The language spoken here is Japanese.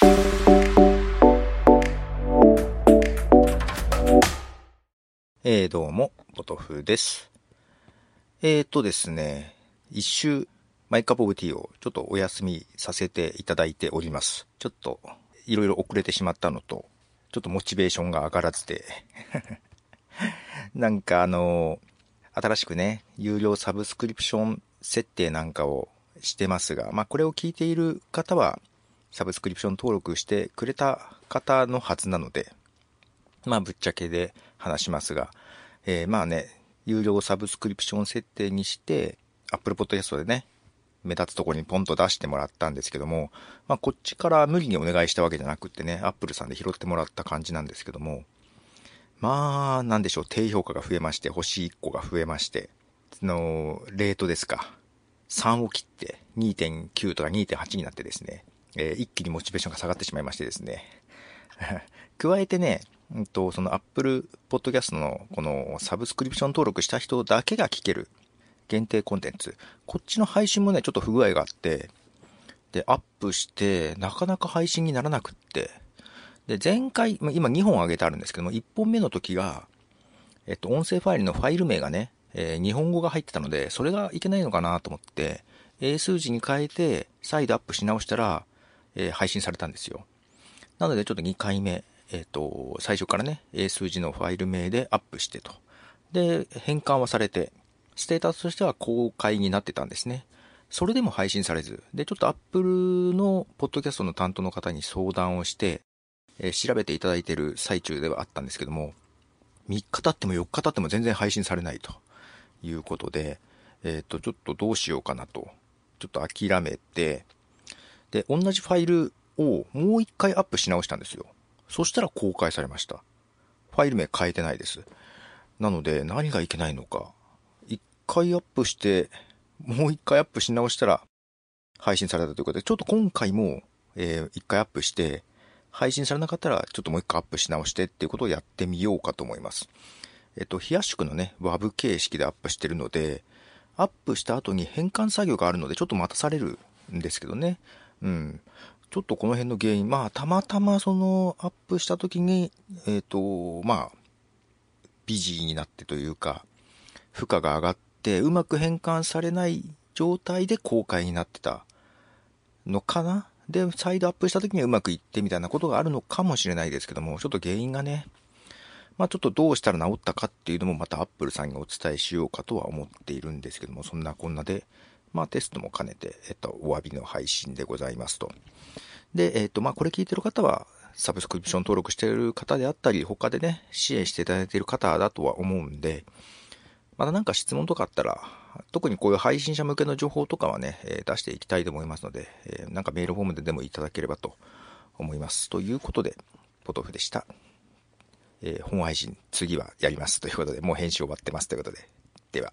えー、どうも、ポトフです。えーとですね、一周、マイカップオブティーをちょっとお休みさせていただいております。ちょっと、いろいろ遅れてしまったのと、ちょっとモチベーションが上がらずで なんかあの、新しくね、有料サブスクリプション設定なんかをしてますが、まあこれを聞いている方は、サブスクリプション登録してくれた方のはずなので、まあぶっちゃけで話しますが、えー、まあね、有料サブスクリプション設定にして、Apple Podcast でね、目立つところにポンと出してもらったんですけども、まあこっちから無理にお願いしたわけじゃなくってね、Apple さんで拾ってもらった感じなんですけども、まあ、なんでしょう、低評価が増えまして、星1個が増えまして、の、レートですか。3を切って2.9とか2.8になってですね、えー、一気にモチベーションが下がってしまいましてですね。加えてね、うんと、その Apple Podcast のこのサブスクリプション登録した人だけが聞ける限定コンテンツ。こっちの配信もね、ちょっと不具合があって、で、アップして、なかなか配信にならなくって、で、前回、今2本上げてあるんですけども、1本目の時が、えっと、音声ファイルのファイル名がね、えー、日本語が入ってたので、それがいけないのかなと思って、英数字に変えて、再度アップし直したら、えー、配信されたんですよ。なので、ちょっと2回目、えっ、ー、と、最初からね、英数字のファイル名でアップしてと。で、変換はされて、ステータスとしては公開になってたんですね。それでも配信されず、で、ちょっと Apple のポッドキャストの担当の方に相談をして、えー、調べていただいている最中ではあったんですけども、3日経っても4日経っても全然配信されないということで、えっ、ー、と、ちょっとどうしようかなと、ちょっと諦めて、で、同じファイルをもう一回アップし直したんですよ。そしたら公開されました。ファイル名変えてないです。なので、何がいけないのか。一回アップして、もう一回アップし直したら、配信されたということで、ちょっと今回も、えー、一回アップして、配信されなかったら、ちょっともう一回アップし直してっていうことをやってみようかと思います。えっと、冷やしくのね、WAV 形式でアップしてるので、アップした後に変換作業があるので、ちょっと待たされるんですけどね。うん。ちょっとこの辺の原因、まあ、たまたまその、アップした時に、えっ、ー、と、まあ、ビジーになってというか、負荷が上がって、うまく変換されない状態で公開になってたのかな？で、再度アップした時にはうまくいってみたいなことがあるのかもしれないですけども、ちょっと原因がね、まあちょっとどうしたら治ったかっていうのもまたアップルさんにお伝えしようかとは思っているんですけども、そんなこんなで、まあテストも兼ねて、えっと、お詫びの配信でございますと。で、えっと、まあこれ聞いてる方は、サブスクリプション登録している方であったり、他でね、支援していただいている方だとは思うんで、またなんか質問とかあったら、特にこういう配信者向けの情報とかはね、えー、出していきたいと思いますので、えー、なんかメールフォームででもいただければと思います。ということで、ポトフでした。えー、本配信、次はやりますということで、もう編集終わってますということで、では。